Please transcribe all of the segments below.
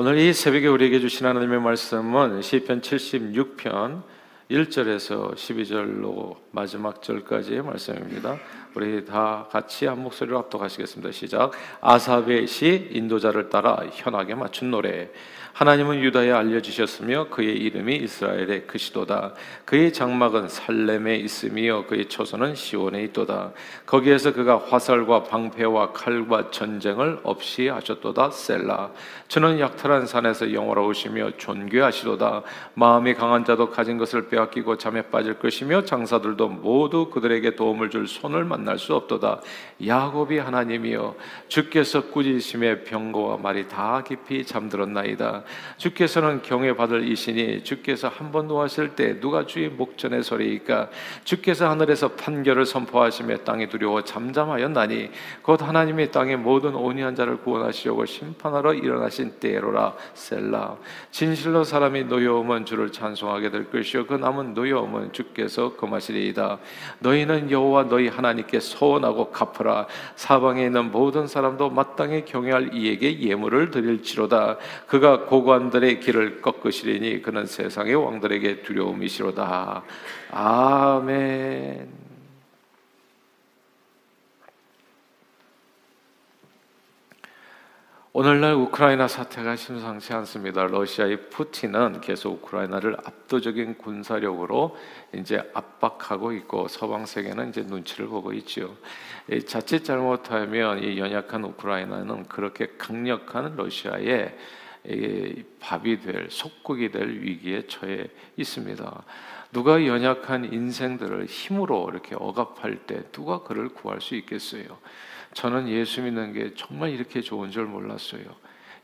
오늘 이 새벽에 우리에게 주신 하나님의 말씀은 시편 76편 1절에서 12절로 마지막 절까지의 말씀입니다. 우리 다 같이 한 목소리로 합독하시겠습니다. 시작. 시 인도자를 따라 현악에 맞춘 노래. 하나님은 유다에 알려주셨으며 그의 이름이 이스라엘의 크시도다. 그의 장막은 살렘에 있으며 그의 초소는 시온에 있도다. 거기에서 그가 화살과 방패와 칼과 전쟁을 없이 하셨도다. 셀라. 저는 약탈한 산에서 영원하오시며 존귀하시도다. 마음이 강한 자도 가진 것을 빼앗기고 잠에 빠질 것이며 장사들도 모두 그들에게 도움을 줄 손을 만날 수 없도다. 야곱이 하나님이여 주께서 꾸짖으심에 병거와 말이 다 깊이 잠들었나이다. 주께서는 경외 받을 이시니 주께서 한 번 노하실 때 누가 주의 목전에 서리이까? 주께서 하늘에서 판결을 선포하시며 땅이 두려워 잠잠하였나니 곧 하나님이 땅의 모든 온유한 자를 구원하시려고 심판하러 일어나신 때로라. 셀라. 진실로 사람이 노여움은 주를 찬송하게 될 것이요 그 남은 노여움은 주께서 금하시리이다. 너희는 여호와 너희 하나님께 소원하고 갚으라. 사방에 있는 모든 사람도 마땅히 경외할 이에게 예물을 드릴지로다. 그가 고 고관들의 길을 꺾으시리니 그는 세상의 왕들에게 두려움이시로다. 아멘. 오늘날 우크라이나 사태가 심상치 않습니다. 러시아의 푸틴은 계속 우크라이나를 압도적인 군사력으로 이제 압박하고 있고 서방 세계는 이제 눈치를 보고 있죠. 자칫 잘못하면 이 연약한 우크라이나는 그렇게 강력한 러시아의 밥이 될 속국이 될 위기에 처해 있습니다. 누가 연약한 인생들을 힘으로 이렇게 억압할 때 누가 그를 구할 수 있겠어요? 저는 예수 믿는 게 정말 이렇게 좋은 줄 몰랐어요.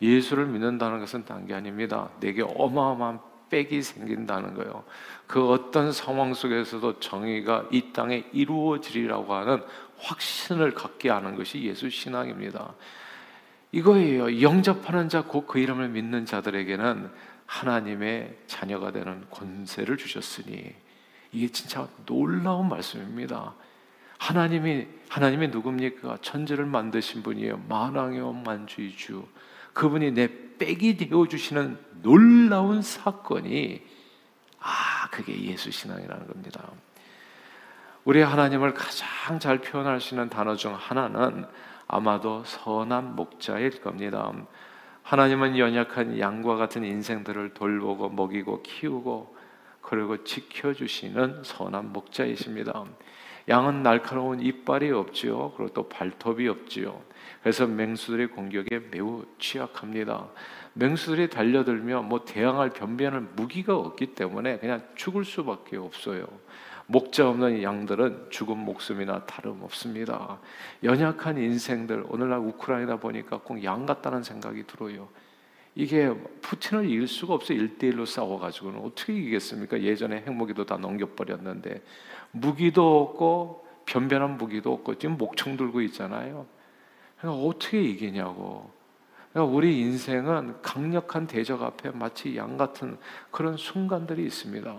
예수를 믿는다는 것은 딴 게 아닙니다. 내게 어마어마한 빽이 생긴다는 거예요. 그 어떤 상황 속에서도 정의가 이 땅에 이루어지리라고 하는 확신을 갖게 하는 것이 예수 신앙입니다. 이거예요. 영접하는 자, 곧 그 이름을 믿는 자들에게는 하나님의 자녀가 되는 권세를 주셨으니 이게 진짜 놀라운 말씀입니다. 하나님이 하나님이 누굽니까? 천지를 만드신 분이에요. 만왕의 만주의 그분이 내 빽이 되어 주시는 놀라운 사건이 아, 그게 예수 신앙이라는 겁니다. 우리 하나님을 가장 잘 표현할 수 있는 단어 중 하나는 아마도 선한 목자일 겁니다. 하나님은 연약한 양과 같은 인생들을 돌보고 먹이고 키우고 그리고 지켜주시는 선한 목자이십니다. 양은 날카로운 이빨이 없지요. 그리고 또 발톱이 없지요. 그래서 맹수들의 공격에 매우 취약합니다. 맹수들이 달려들면 뭐 대항할 변변할 무기가 없기 때문에 그냥 죽을 수밖에 없어요. 목자 없는 양들은 죽은 목숨이나 다름없습니다. 연약한 인생들 오늘날 우크라이나 보니까 꼭 양 같다는 생각이 들어요. 이게 푸틴을 이길 수가 없어 1대1로 싸워가지고는 어떻게 이기겠습니까? 예전에 핵무기도 다 넘겨버렸는데 무기도 없고 변변한 무기도 없고 지금 목총 들고 있잖아요. 그러니까 어떻게 이기냐고. 그러니까 우리 인생은 강력한 대적 앞에 마치 양 같은 그런 순간들이 있습니다.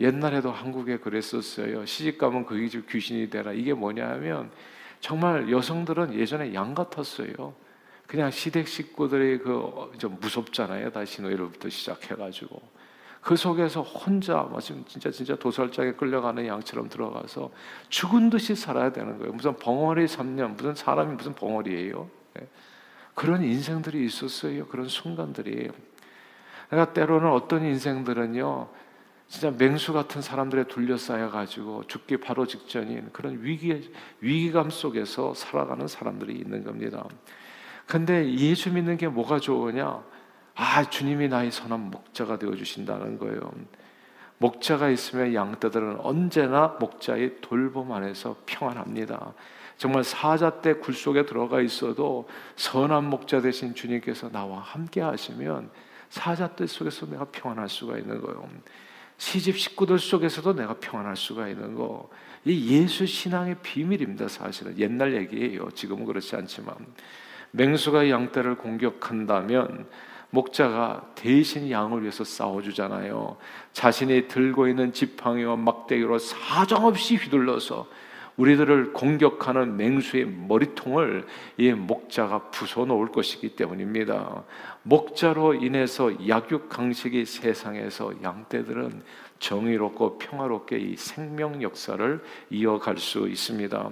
옛날에도 한국에 그랬었어요. 시집 가면 그집 귀신이 되라. 이게 뭐냐면 정말 여성들은 예전에 양 같았어요. 그냥 시댁 식구들이 그좀 무섭잖아요. 다시 노예로부터 시작해가지고 그 속에서 혼자 마침 진짜 진짜 도살장에 끌려가는 양처럼 들어가서 죽은 듯이 살아야 되는 거예요. 무슨 벙어리 3년 무슨 사람이 무슨 벙어리예요. 네. 그런 인생들이 있었어요. 그런 순간들이. 그러니까 때로는 어떤 인생들은요. 진짜 맹수 같은 사람들에 둘러싸여 가지고 죽기 바로 직전인 그런 위기 위기감 속에서 살아가는 사람들이 있는 겁니다. 근데 예수 믿는 게 뭐가 좋으냐? 아, 주님이 나의 선한 목자가 되어 주신다는 거예요. 목자가 있으면 양떼들은 언제나 목자의 돌봄 안에서 평안합니다. 정말 사자 때 굴 속에 들어가 있어도 선한 목자 되신 주님께서 나와 함께 하시면 사자 때 속에서 내가 평안할 수가 있는 거예요. 시집 식구들 속에서도 내가 평안할 수가 있는 거. 이 예수 신앙의 비밀입니다, 사실은. 옛날 얘기예요. 지금은 그렇지 않지만. 맹수가 양떼를 공격한다면 목자가 대신 양을 위해서 싸워주잖아요. 자신이 들고 있는 지팡이와 막대기로 사정없이 휘둘러서 우리들을 공격하는 맹수의 머리통을 이 목자가 부숴 놓을 것이기 때문입니다. 목자로 인해서 약육강식이 세상에서 양떼들은 정의롭고 평화롭게 이 생명 역사를 이어갈 수 있습니다.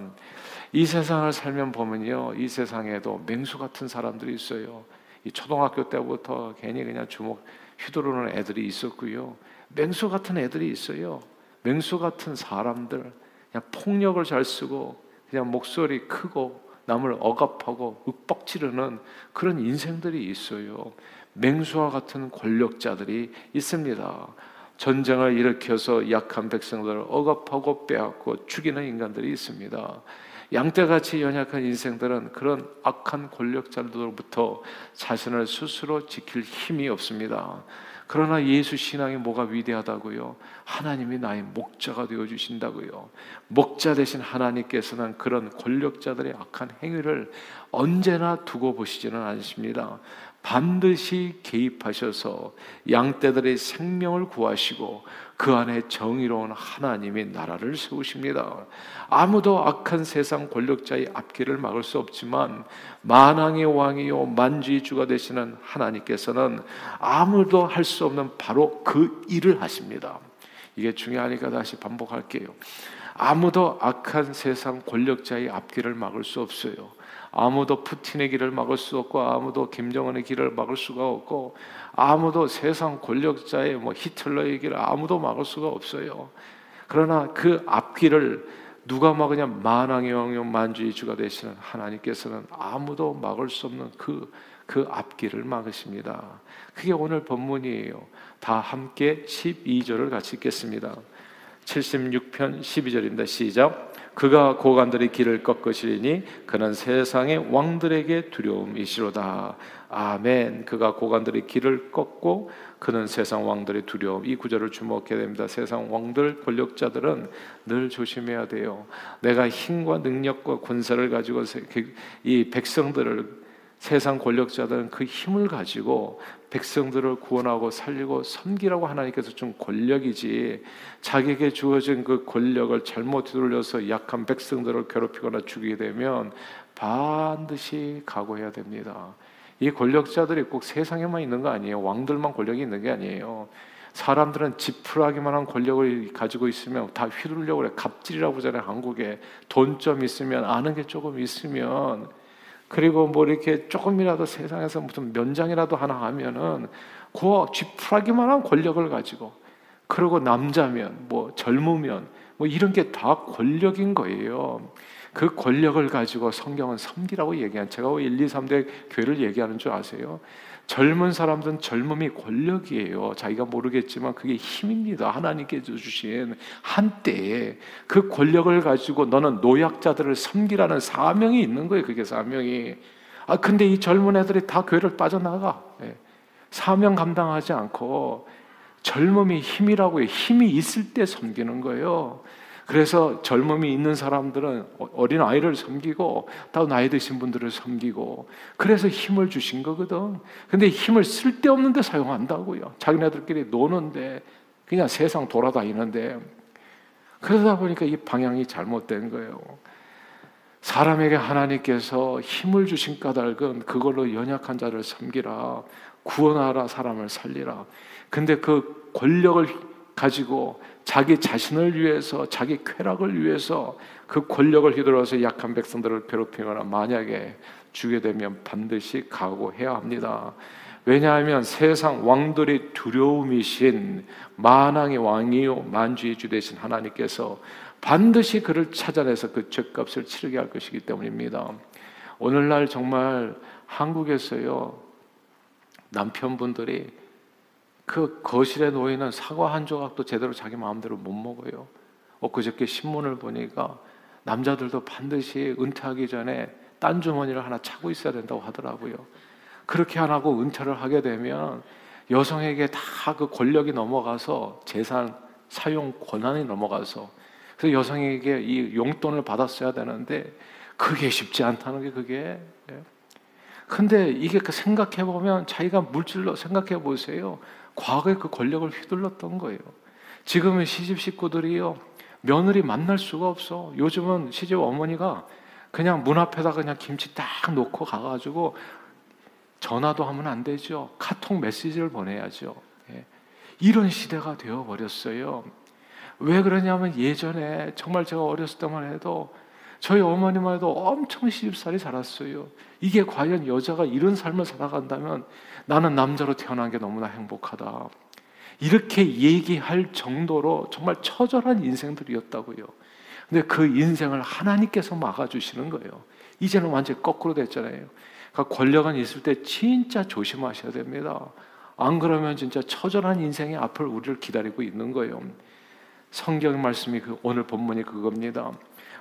이 세상을 살면 보면요, 이 세상에도 맹수 같은 사람들이 있어요. 이 초등학교 때부터 괜히 그냥 주먹 휘두르는 애들이 있었고요. 맹수 같은 애들이 있어요. 맹수 같은 사람들, 그냥 폭력을 잘 쓰고, 그냥 목소리 크고, 남을 억압하고 윽박지르는 그런 인생들이 있어요. 맹수와 같은 권력자들이 있습니다. 전쟁을 일으켜서 약한 백성들을 억압하고 빼앗고 죽이는 인간들이 있습니다. 양떼같이 연약한 인생들은 그런 악한 권력자들로부터 자신을 스스로 지킬 힘이 없습니다. 그러나 예수 신앙이 뭐가 위대하다고요? 하나님이 나의 목자가 되어 주신다고요. 목자 대신 하나님께서는 그런 권력자들의 악한 행위를 언제나 두고 보시지는 않습니다. 반드시 개입하셔서 양떼들의 생명을 구하시고 그 안에 정의로운 하나님의 나라를 세우십니다. 아무도 악한 세상 권력자의 앞길을 막을 수 없지만 만왕의 왕이요 만주의 주가 되시는 하나님께서는 아무도 할 수 없는 바로 그 일을 하십니다. 이게 중요하니까 다시 반복할게요. 아무도 악한 세상 권력자의 앞길을 막을 수 없어요. 아무도 푸틴의 길을 막을 수 없고 아무도 김정은의 길을 막을 수가 없고 아무도 세상 권력자의 뭐 히틀러의 길을 아무도 막을 수가 없어요. 그러나 그 앞길을 누가 막으냐 만왕의 왕용 만주의 주가 되시는 하나님께서는 아무도 막을 수 없는 그, 그 앞길을 막으십니다. 그게 오늘 본문이에요. 다 함께 12절을 같이 읽겠습니다. 76편 12절입니다. 시작. 그가 고관들의 길을 꺾으시리니 그는 세상의 왕들에게 두려움이시로다. 아멘. 그가 고관들의 길을 꺾고 그는 세상 왕들의 두려움. 이 구절을 주목해야 됩니다. 세상 왕들 권력자들은 늘 조심해야 돼요. 내가 힘과 능력과 권세를 가지고 이 백성들을 세상 권력자들은 그 힘을 가지고 백성들을 구원하고 살리고 섬기라고 하나님께서 준 권력이지 자기에게 주어진 그 권력을 잘못 뒤돌려서 약한 백성들을 괴롭히거나 죽이게 되면 반드시 각오해야 됩니다. 이 권력자들이 꼭 세상에만 있는 거 아니에요. 왕들만 권력이 있는 게 아니에요. 사람들은 지푸라기만 한 권력을 가지고 있으면 다 휘둘려고 그래. 갑질이라고 하잖아요. 한국에 돈 좀 있으면 아는 게 조금 있으면 그리고 뭐 이렇게 조금이라도 세상에서 무슨 면장이라도 하나 하면은 그 쥐푸라기만 한 권력을 가지고 그리고 남자면 뭐 젊으면 뭐 이런 게 다 권력인 거예요. 그 권력을 가지고 성경은 섬기라고 얘기한 제가 왜 1, 2, 3대 교회를 얘기하는 줄 아세요? 젊은 사람들은 젊음이 권력이에요. 자기가 모르겠지만 그게 힘입니다. 하나님께서 주신 한때에 그 권력을 가지고 너는 노약자들을 섬기라는 사명이 있는 거예요. 그게 사명이. 아, 근데 이 젊은 애들이 다 교회를 빠져나가. 예. 사명 감당하지 않고 젊음이 힘이라고 요 힘이 있을 때 섬기는 거예요. 그래서 젊음이 있는 사람들은 어린 아이를 섬기고 또 나이 드신 분들을 섬기고 그래서 힘을 주신 거거든. 근데 힘을 쓸데없는 데 사용한다고요. 자기네들끼리 노는데 그냥 세상 돌아다니는데 그러다 보니까 이 방향이 잘못된 거예요. 사람에게 하나님께서 힘을 주신 까닭은 그걸로 연약한 자를 섬기라, 구원하라, 사람을 살리라. 근데 그 권력을 가지고 자기 자신을 위해서 자기 쾌락을 위해서 그 권력을 휘둘러서 약한 백성들을 괴롭히거나 만약에 주게 되면 반드시 각오해야 합니다. 왜냐하면 세상 왕들의 두려움이신 만왕의 왕이요 만주의 주 되신 하나님께서 반드시 그를 찾아내서 그 죄값을 치르게 할 것이기 때문입니다. 오늘날 정말 한국에서요 남편분들이 그 거실에 놓이는 사과 한 조각도 제대로 자기 마음대로 못 먹어요. 엊그저께 신문을 보니까 남자들도 반드시 은퇴하기 전에 딴 주머니를 하나 차고 있어야 된다고 하더라고요. 그렇게 안 하고 은퇴를 하게 되면 여성에게 다 그 권력이 넘어가서 재산 사용 권한이 넘어가서 그래서 여성에게 이 용돈을 받았어야 되는데 그게 쉽지 않다는 게 그게. 예. 근데 이게 그 생각해 보면 자기가 물질로 생각해 보세요. 과거에 그 권력을 휘둘렀던 거예요. 지금은 시집 식구들이요. 며느리 만날 수가 없어. 요즘은 시집 어머니가 그냥 문 앞에다 그냥 김치 딱 놓고 가가지고 전화도 하면 안 되죠. 카톡 메시지를 보내야죠. 예. 이런 시대가 되어 버렸어요. 왜 그러냐면 예전에 정말 제가 어렸을 때만 해도 저희 어머니만 해도 엄청 시집살이 살았어요. 이게 과연 여자가 이런 삶을 살아간다면 나는 남자로 태어난 게 너무나 행복하다. 이렇게 얘기할 정도로 정말 처절한 인생들이었다고요. 근데 그 인생을 하나님께서 막아주시는 거예요. 이제는 완전히 거꾸로 됐잖아요. 그러니까 권력은 있을 때 진짜 조심하셔야 됩니다. 안 그러면 진짜 처절한 인생의 앞을 우리를 기다리고 있는 거예요. 성경 말씀이 그 오늘 본문이 그겁니다.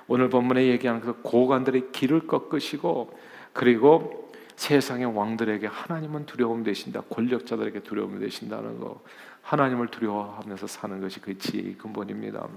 오늘 본문에 얘기하는 그 고관들의 길을 꺾으시고 그리고 세상의 왕들에게 하나님은 두려움 되신다. 권력자들에게 두려움 되신다는 거. 하나님을 두려워하면서 사는 것이 그 지혜의 근본입니다.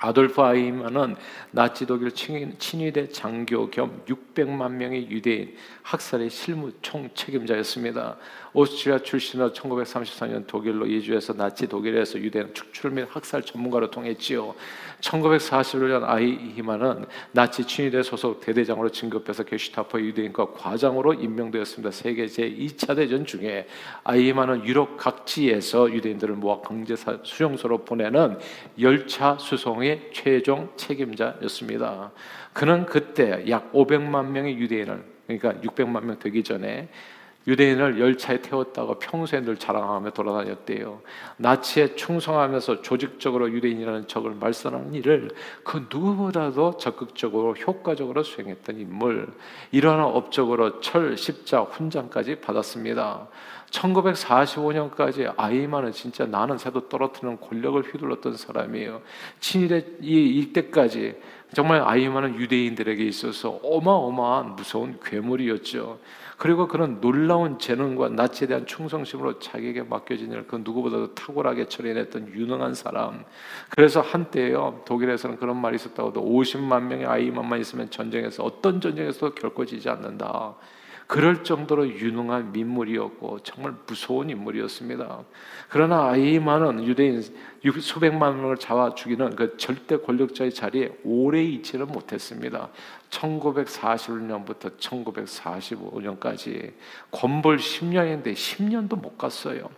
아돌프 아이만은 나치 독일 친위대 장교 겸 600만 명의 유대인 학살의 실무 총 책임자였습니다. 오스트리아 출신으로 1934년 독일로 이주해서 나치 독일에서 유대인 축출 및 학살 전문가로 통했지요. 1941년 아이히만은 나치 친위대 소속 대대장으로 진급해서 게슈타포 유대인과 과장으로 임명되었습니다. 세계 제2차 대전 중에 아이히만은 유럽 각지에서 유대인들을 모아 강제 수용소로 보내는 열차 수송의 최종 책임자였습니다. 그는 그때 약 500만 명의 유대인을 그러니까 600만 명 되기 전에 유대인을 열차에 태웠다고 평소에 늘 자랑하며 돌아다녔대요. 나치에 충성하면서 조직적으로 유대인이라는 적을 말살하는 일을 그 누구보다도 적극적으로 효과적으로 수행했던 인물. 이러한 업적으로 철, 십자, 훈장까지 받았습니다. 1945년까지 아이만은 진짜 나는 새도 떨어뜨리는 권력을 휘둘렀던 사람이에요. 친일의 이 이때까지 정말 아이만은 유대인들에게 있어서 어마어마한 무서운 괴물이었죠. 그리고 그런 놀라운 재능과 낯에 대한 충성심으로 자기에게 맡겨진 일을 그 누구보다도 탁월하게 처리했던 유능한 사람. 그래서 한때요 독일에서는 그런 말이 있었다고도 50만 명의 아이만만 있으면 전쟁에서 어떤 전쟁에서도 결코 지지 않는다. 그럴 정도로 유능한 민물이었고 정말 무서운 인물이었습니다. 그러나 아이만은 유대인 수백만 명을 잡아 죽이는 그 절대 권력자의 자리에 오래 있지는 못했습니다. 1941년부터 1945년까지 권벌 10년인데 10년도 못 갔어요.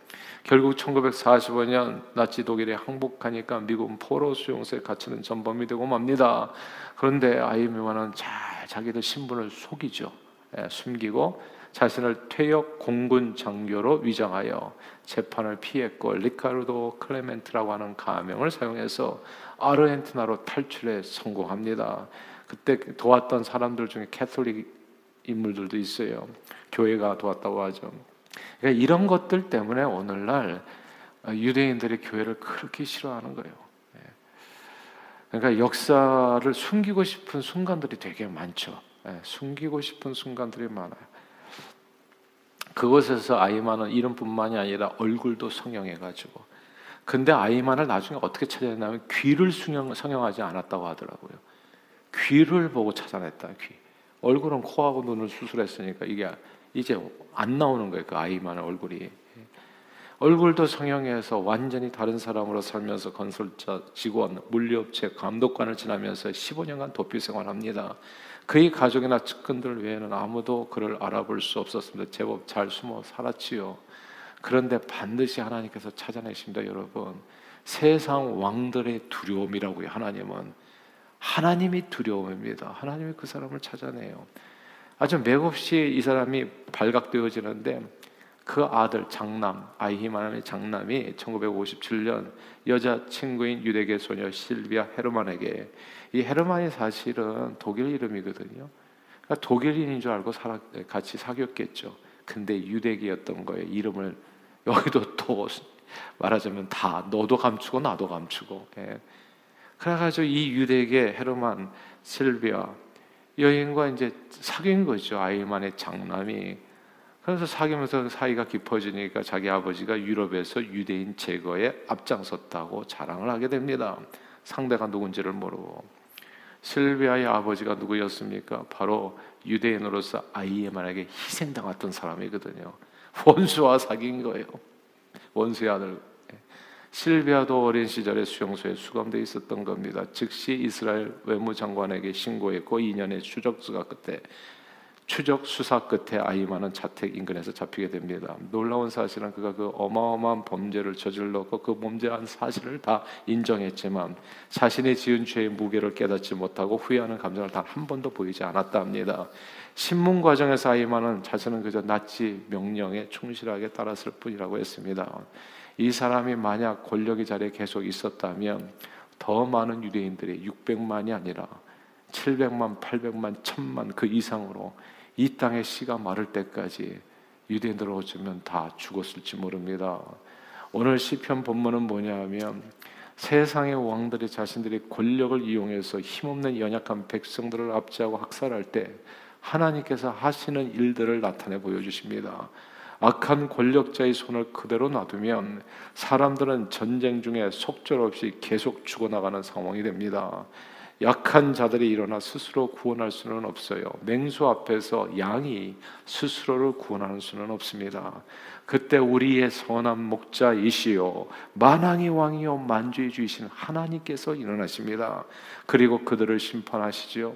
결국 1945년 나치 독일에 항복하니까 미국은 포로 수용소에 갇히는 전범이 되고 맙니다. 그런데 아이히만은 잘 자기들 신분을 속이죠. 예, 숨기고 자신을 퇴역 공군 장교로 위장하여 재판을 피했고 리카르도 클레멘트라고 하는 가명을 사용해서 아르헨티나로 탈출에 성공합니다. 그때 도왔던 사람들 중에 캐톨릭 인물들도 있어요. 교회가 도왔다고 하죠. 그러니까 이런 것들 때문에 오늘날 유대인들이 교회를 그렇게 싫어하는 거예요. 예. 그러니까 역사를 숨기고 싶은 순간들이 되게 많죠. 예, 숨기고 싶은 순간들이 많아요. 그곳에서 아이만은 이름뿐만이 아니라 얼굴도 성형해가지고 근데 아이만을 나중에 어떻게 찾아냈냐면 귀를 성형, 성형하지 않았다고 하더라고요. 귀를 보고 찾아냈다. 귀. 얼굴은 코하고 눈을 수술했으니까 이게 이제 안 나오는 거예요. 그 아이만의 얼굴이. 얼굴도 성형해서 완전히 다른 사람으로 살면서 건설자, 직원, 물류업체, 감독관을 지나면서 15년간 도피 생활합니다. 그의 가족이나 측근들 외에는 아무도 그를 알아볼 수 없었습니다. 제법 잘 숨어 살았지요. 그런데 반드시 하나님께서 찾아내십니다, 여러분. 세상 왕들의 두려움이라고요, 하나님은. 하나님이 두려움입니다. 하나님이 그 사람을 찾아내요. 아주 맥없이 이 사람이 발각되어지는데 그 아들 장남 아이히만의 장남이 1957년 여자 친구인 유대계 소녀 실비아 헤르만에게 이 헤르만이 사실은 독일 이름이거든요. 그러니까 독일인인 줄 알고 살아, 같이 사귀었겠죠. 근데 유대계였던 거예요. 이름을 여기도 또 말하자면 다 너도 감추고 나도 감추고. 예. 그래가지고 이 유대계 헤르만 실비아 여인과 이제 사귄 거죠. 아이만의 장남이. 그래서 사귀면서 사이가 깊어지니까 자기 아버지가 유럽에서 유대인 제거에 앞장섰다고 자랑을 하게 됩니다. 상대가 누군지를 모르고. 실비아의 아버지가 누구였습니까? 바로 유대인으로서 아이에만에게 희생당했던 사람이거든요. 원수와 사귄 거예요. 원수의 아들. 실비아도 어린 시절에 수용소에 수감돼 있었던 겁니다. 즉시 이스라엘 외무장관에게 신고했고 2년의 추적수가 끝에 추적 수사 끝에 아이만은 자택 인근에서 잡히게 됩니다. 놀라운 사실은 그가 그 어마어마한 범죄를 저질렀고 그 범죄한 사실을 다 인정했지만 자신이 지은 죄의 무게를 깨닫지 못하고 후회하는 감정을 단 한 번도 보이지 않았다 합니다. 신문 과정에서 아이만은 자신은 그저 나치 명령에 충실하게 따랐을 뿐이라고 했습니다. 이 사람이 만약 권력의 자리에 계속 있었다면 더 많은 유대인들이 600만이 아니라 700만, 800만, 1000만 그 이상으로 이 땅의 씨가 마를 때까지 유대인들 어쩌면 다 죽었을지 모릅니다. 오늘 시편 본문은 뭐냐하면 세상의 왕들이 자신들의 권력을 이용해서 힘없는 연약한 백성들을 압제하고 학살할 때 하나님께서 하시는 일들을 나타내 보여주십니다. 악한 권력자의 손을 그대로 놔두면 사람들은 전쟁 중에 속절없이 계속 죽어나가는 상황이 됩니다. 약한 자들이 일어나 스스로 구원할 수는 없어요. 맹수 앞에서 양이 스스로를 구원하는 수는 없습니다. 그때 우리의 선한 목자이시요 만왕의 왕이요 만주의 주이신 하나님께서 일어나십니다. 그리고 그들을 심판하시지요.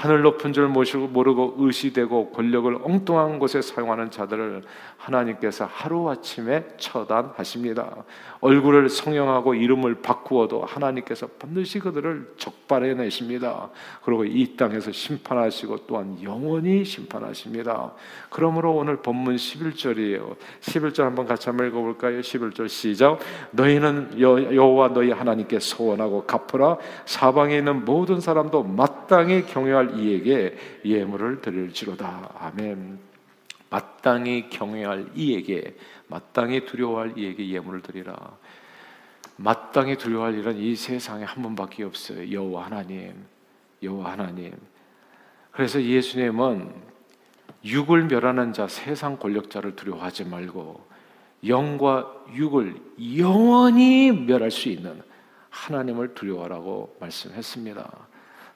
하늘 높은 줄 모르고 의시되고 권력을 엉뚱한 곳에 사용하는 자들을 하나님께서 하루아침에 처단하십니다. 얼굴을 성형하고 이름을 바꾸어도 하나님께서 반드시 그들을 적발해 내십니다. 그리고 이 땅에서 심판하시고 또한 영원히 심판하십니다. 그러므로 오늘 본문 11절이에요. 11절 한번 같이 한번 읽어 볼까요? 11절 시작. 너희는 여호와 너희 하나님께 소원하고 갚으라. 사방에 있는 모든 사람도 마땅히 경외할 이에게 예물을 드릴지로다. 아멘. 마땅히 경외할 이에게 마땅히 두려워할 이에게 예물을 드리라. 마땅히 두려워할 일은 이 세상에 한 번밖에 없어요. 여호와 하나님, 여호와 하나님. 그래서 예수님은 육을 멸하는 자, 세상 권력자를 두려워하지 말고 영과 육을 영원히 멸할 수 있는 하나님을 두려워하라고 말씀했습니다.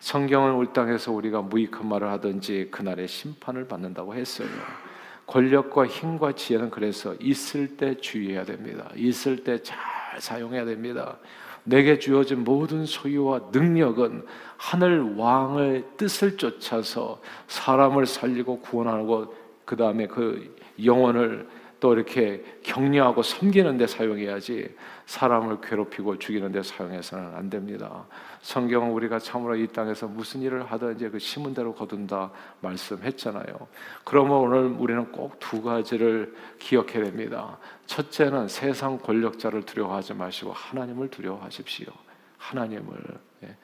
성경은 울 땅에서 우리가 무익한 말을 하든지 그날의 심판을 받는다고 했어요. 권력과 힘과 지혜는 그래서 있을 때 주의해야 됩니다. 있을 때 잘 사용해야 됩니다. 내게 주어진 모든 소유와 능력은 하늘 왕의 뜻을 쫓아서 사람을 살리고 구원하고 그 다음에 그 영혼을 또 이렇게 격려하고 섬기는 데 사용해야지 사람을 괴롭히고 죽이는 데 사용해서는 안 됩니다. 성경은 우리가 참으로 이 땅에서 무슨 일을 하든지 그 심은 대로 거둔다 말씀했잖아요. 그러면 오늘 우리는 꼭 두 가지를 기억해야 됩니다. 첫째는 세상 권력자를 두려워하지 마시고 하나님을 두려워하십시오. 하나님을 예.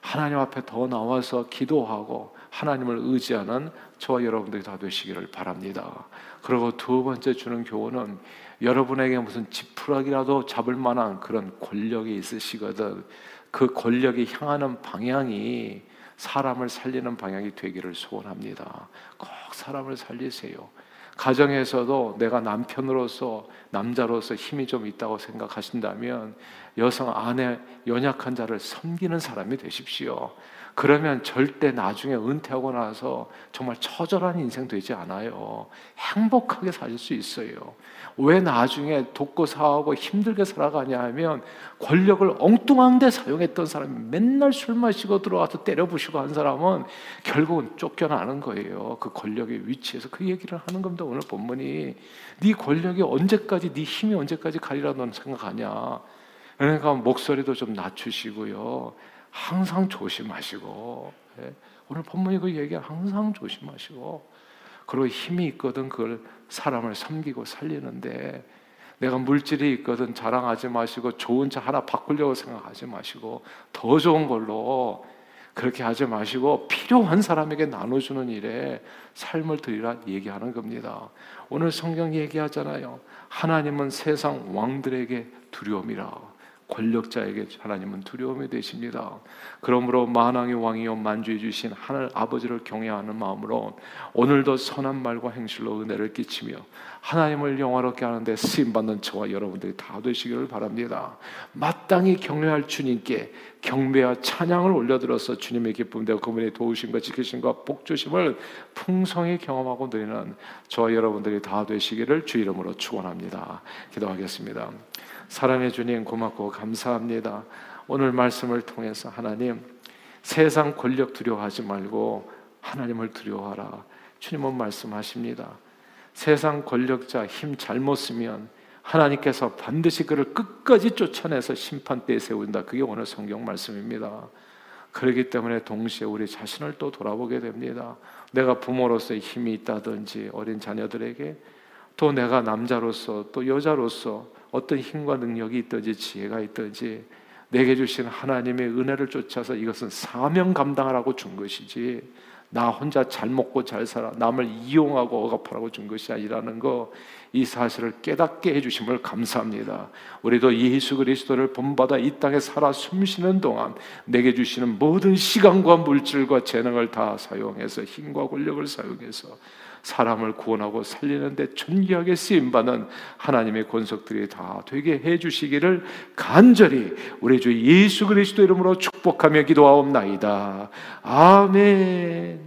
하나님 앞에 더 나와서 기도하고 하나님을 의지하는 저와 여러분들이 다 되시기를 바랍니다. 그리고 두 번째 주는 교훈은 여러분에게 무슨 지푸라기라도 잡을 만한 그런 권력이 있으시거든 그 권력이 향하는 방향이 사람을 살리는 방향이 되기를 소원합니다. 꼭 사람을 살리세요. 가정에서도 내가 남편으로서 남자로서 힘이 좀 있다고 생각하신다면 여성 아내 연약한 자를 섬기는 사람이 되십시오. 그러면 절대 나중에 은퇴하고 나서 정말 처절한 인생 되지 않아요. 행복하게 살 수 있어요. 왜 나중에 돕고 사하고 힘들게 살아가냐 하면 권력을 엉뚱한 데 사용했던 사람이 맨날 술 마시고 들어와서 때려 부시고 한 사람은 결국은 쫓겨나는 거예요. 그 권력의 위치에서 그 얘기를 하는 겁니다. 오늘 본문이 네 권력이 언제까지 네 힘이 언제까지 가리라 너 생각하냐. 그러니까 목소리도 좀 낮추시고요. 항상 조심하시고 예. 오늘 본문이 그 얘기 항상 조심하시고 그리고 힘이 있거든 그걸 사람을 섬기고 살리는데 내가 물질이 있거든 자랑하지 마시고 좋은 차 하나 바꾸려고 생각하지 마시고 더 좋은 걸로 그렇게 하지 마시고 필요한 사람에게 나눠주는 일에 삶을 드리라 얘기하는 겁니다. 오늘 성경 얘기하잖아요. 하나님은 세상 왕들에게 두려움이라. 권력자에게 하나님은 두려움이 되십니다. 그러므로 만왕의 왕이요 만주해 주신 하늘 아버지를 경외하는 마음으로 오늘도 선한 말과 행실로 은혜를 끼치며 하나님을 영화롭게 하는데 쓰임 받는 저와 여러분들이 다 되시기를 바랍니다. 마땅히 경외할 주님께 경배와 찬양을 올려들어서 주님의 기쁨되어 그분의 도우심과 지키심과 복주심을 풍성히 경험하고 누리는 저와 여러분들이 다 되시기를 주 이름으로 축원합니다. 기도하겠습니다. 사랑의 주님 고맙고 감사합니다. 오늘 말씀을 통해서 하나님 세상 권력 두려워하지 말고 하나님을 두려워하라. 주님은 말씀하십니다. 세상 권력자 힘 잘못 쓰면 하나님께서 반드시 그를 끝까지 쫓아내서 심판대에 세운다. 그게 오늘 성경 말씀입니다. 그렇기 때문에 동시에 우리 자신을 또 돌아보게 됩니다. 내가 부모로서의 힘이 있다든지 어린 자녀들에게 또 내가 남자로서 또 여자로서 어떤 힘과 능력이 있든지 지혜가 있든지 내게 주신 하나님의 은혜를 쫓아서 이것은 사명 감당하라고 준 것이지 나 혼자 잘 먹고 잘 살아 남을 이용하고 억압하라고 준 것이 아니라는 거 이 사실을 깨닫게 해주심을 감사합니다. 우리도 예수 그리스도를 본받아 이 땅에 살아 숨쉬는 동안 내게 주시는 모든 시간과 물질과 재능을 다 사용해서 힘과 권력을 사용해서 사람을 구원하고 살리는데 존귀하게 쓰임 받는 하나님의 권속들이 다 되게 해 주시기를 간절히 우리 주 예수 그리스도 이름으로 축복하며 기도하옵나이다. 아멘.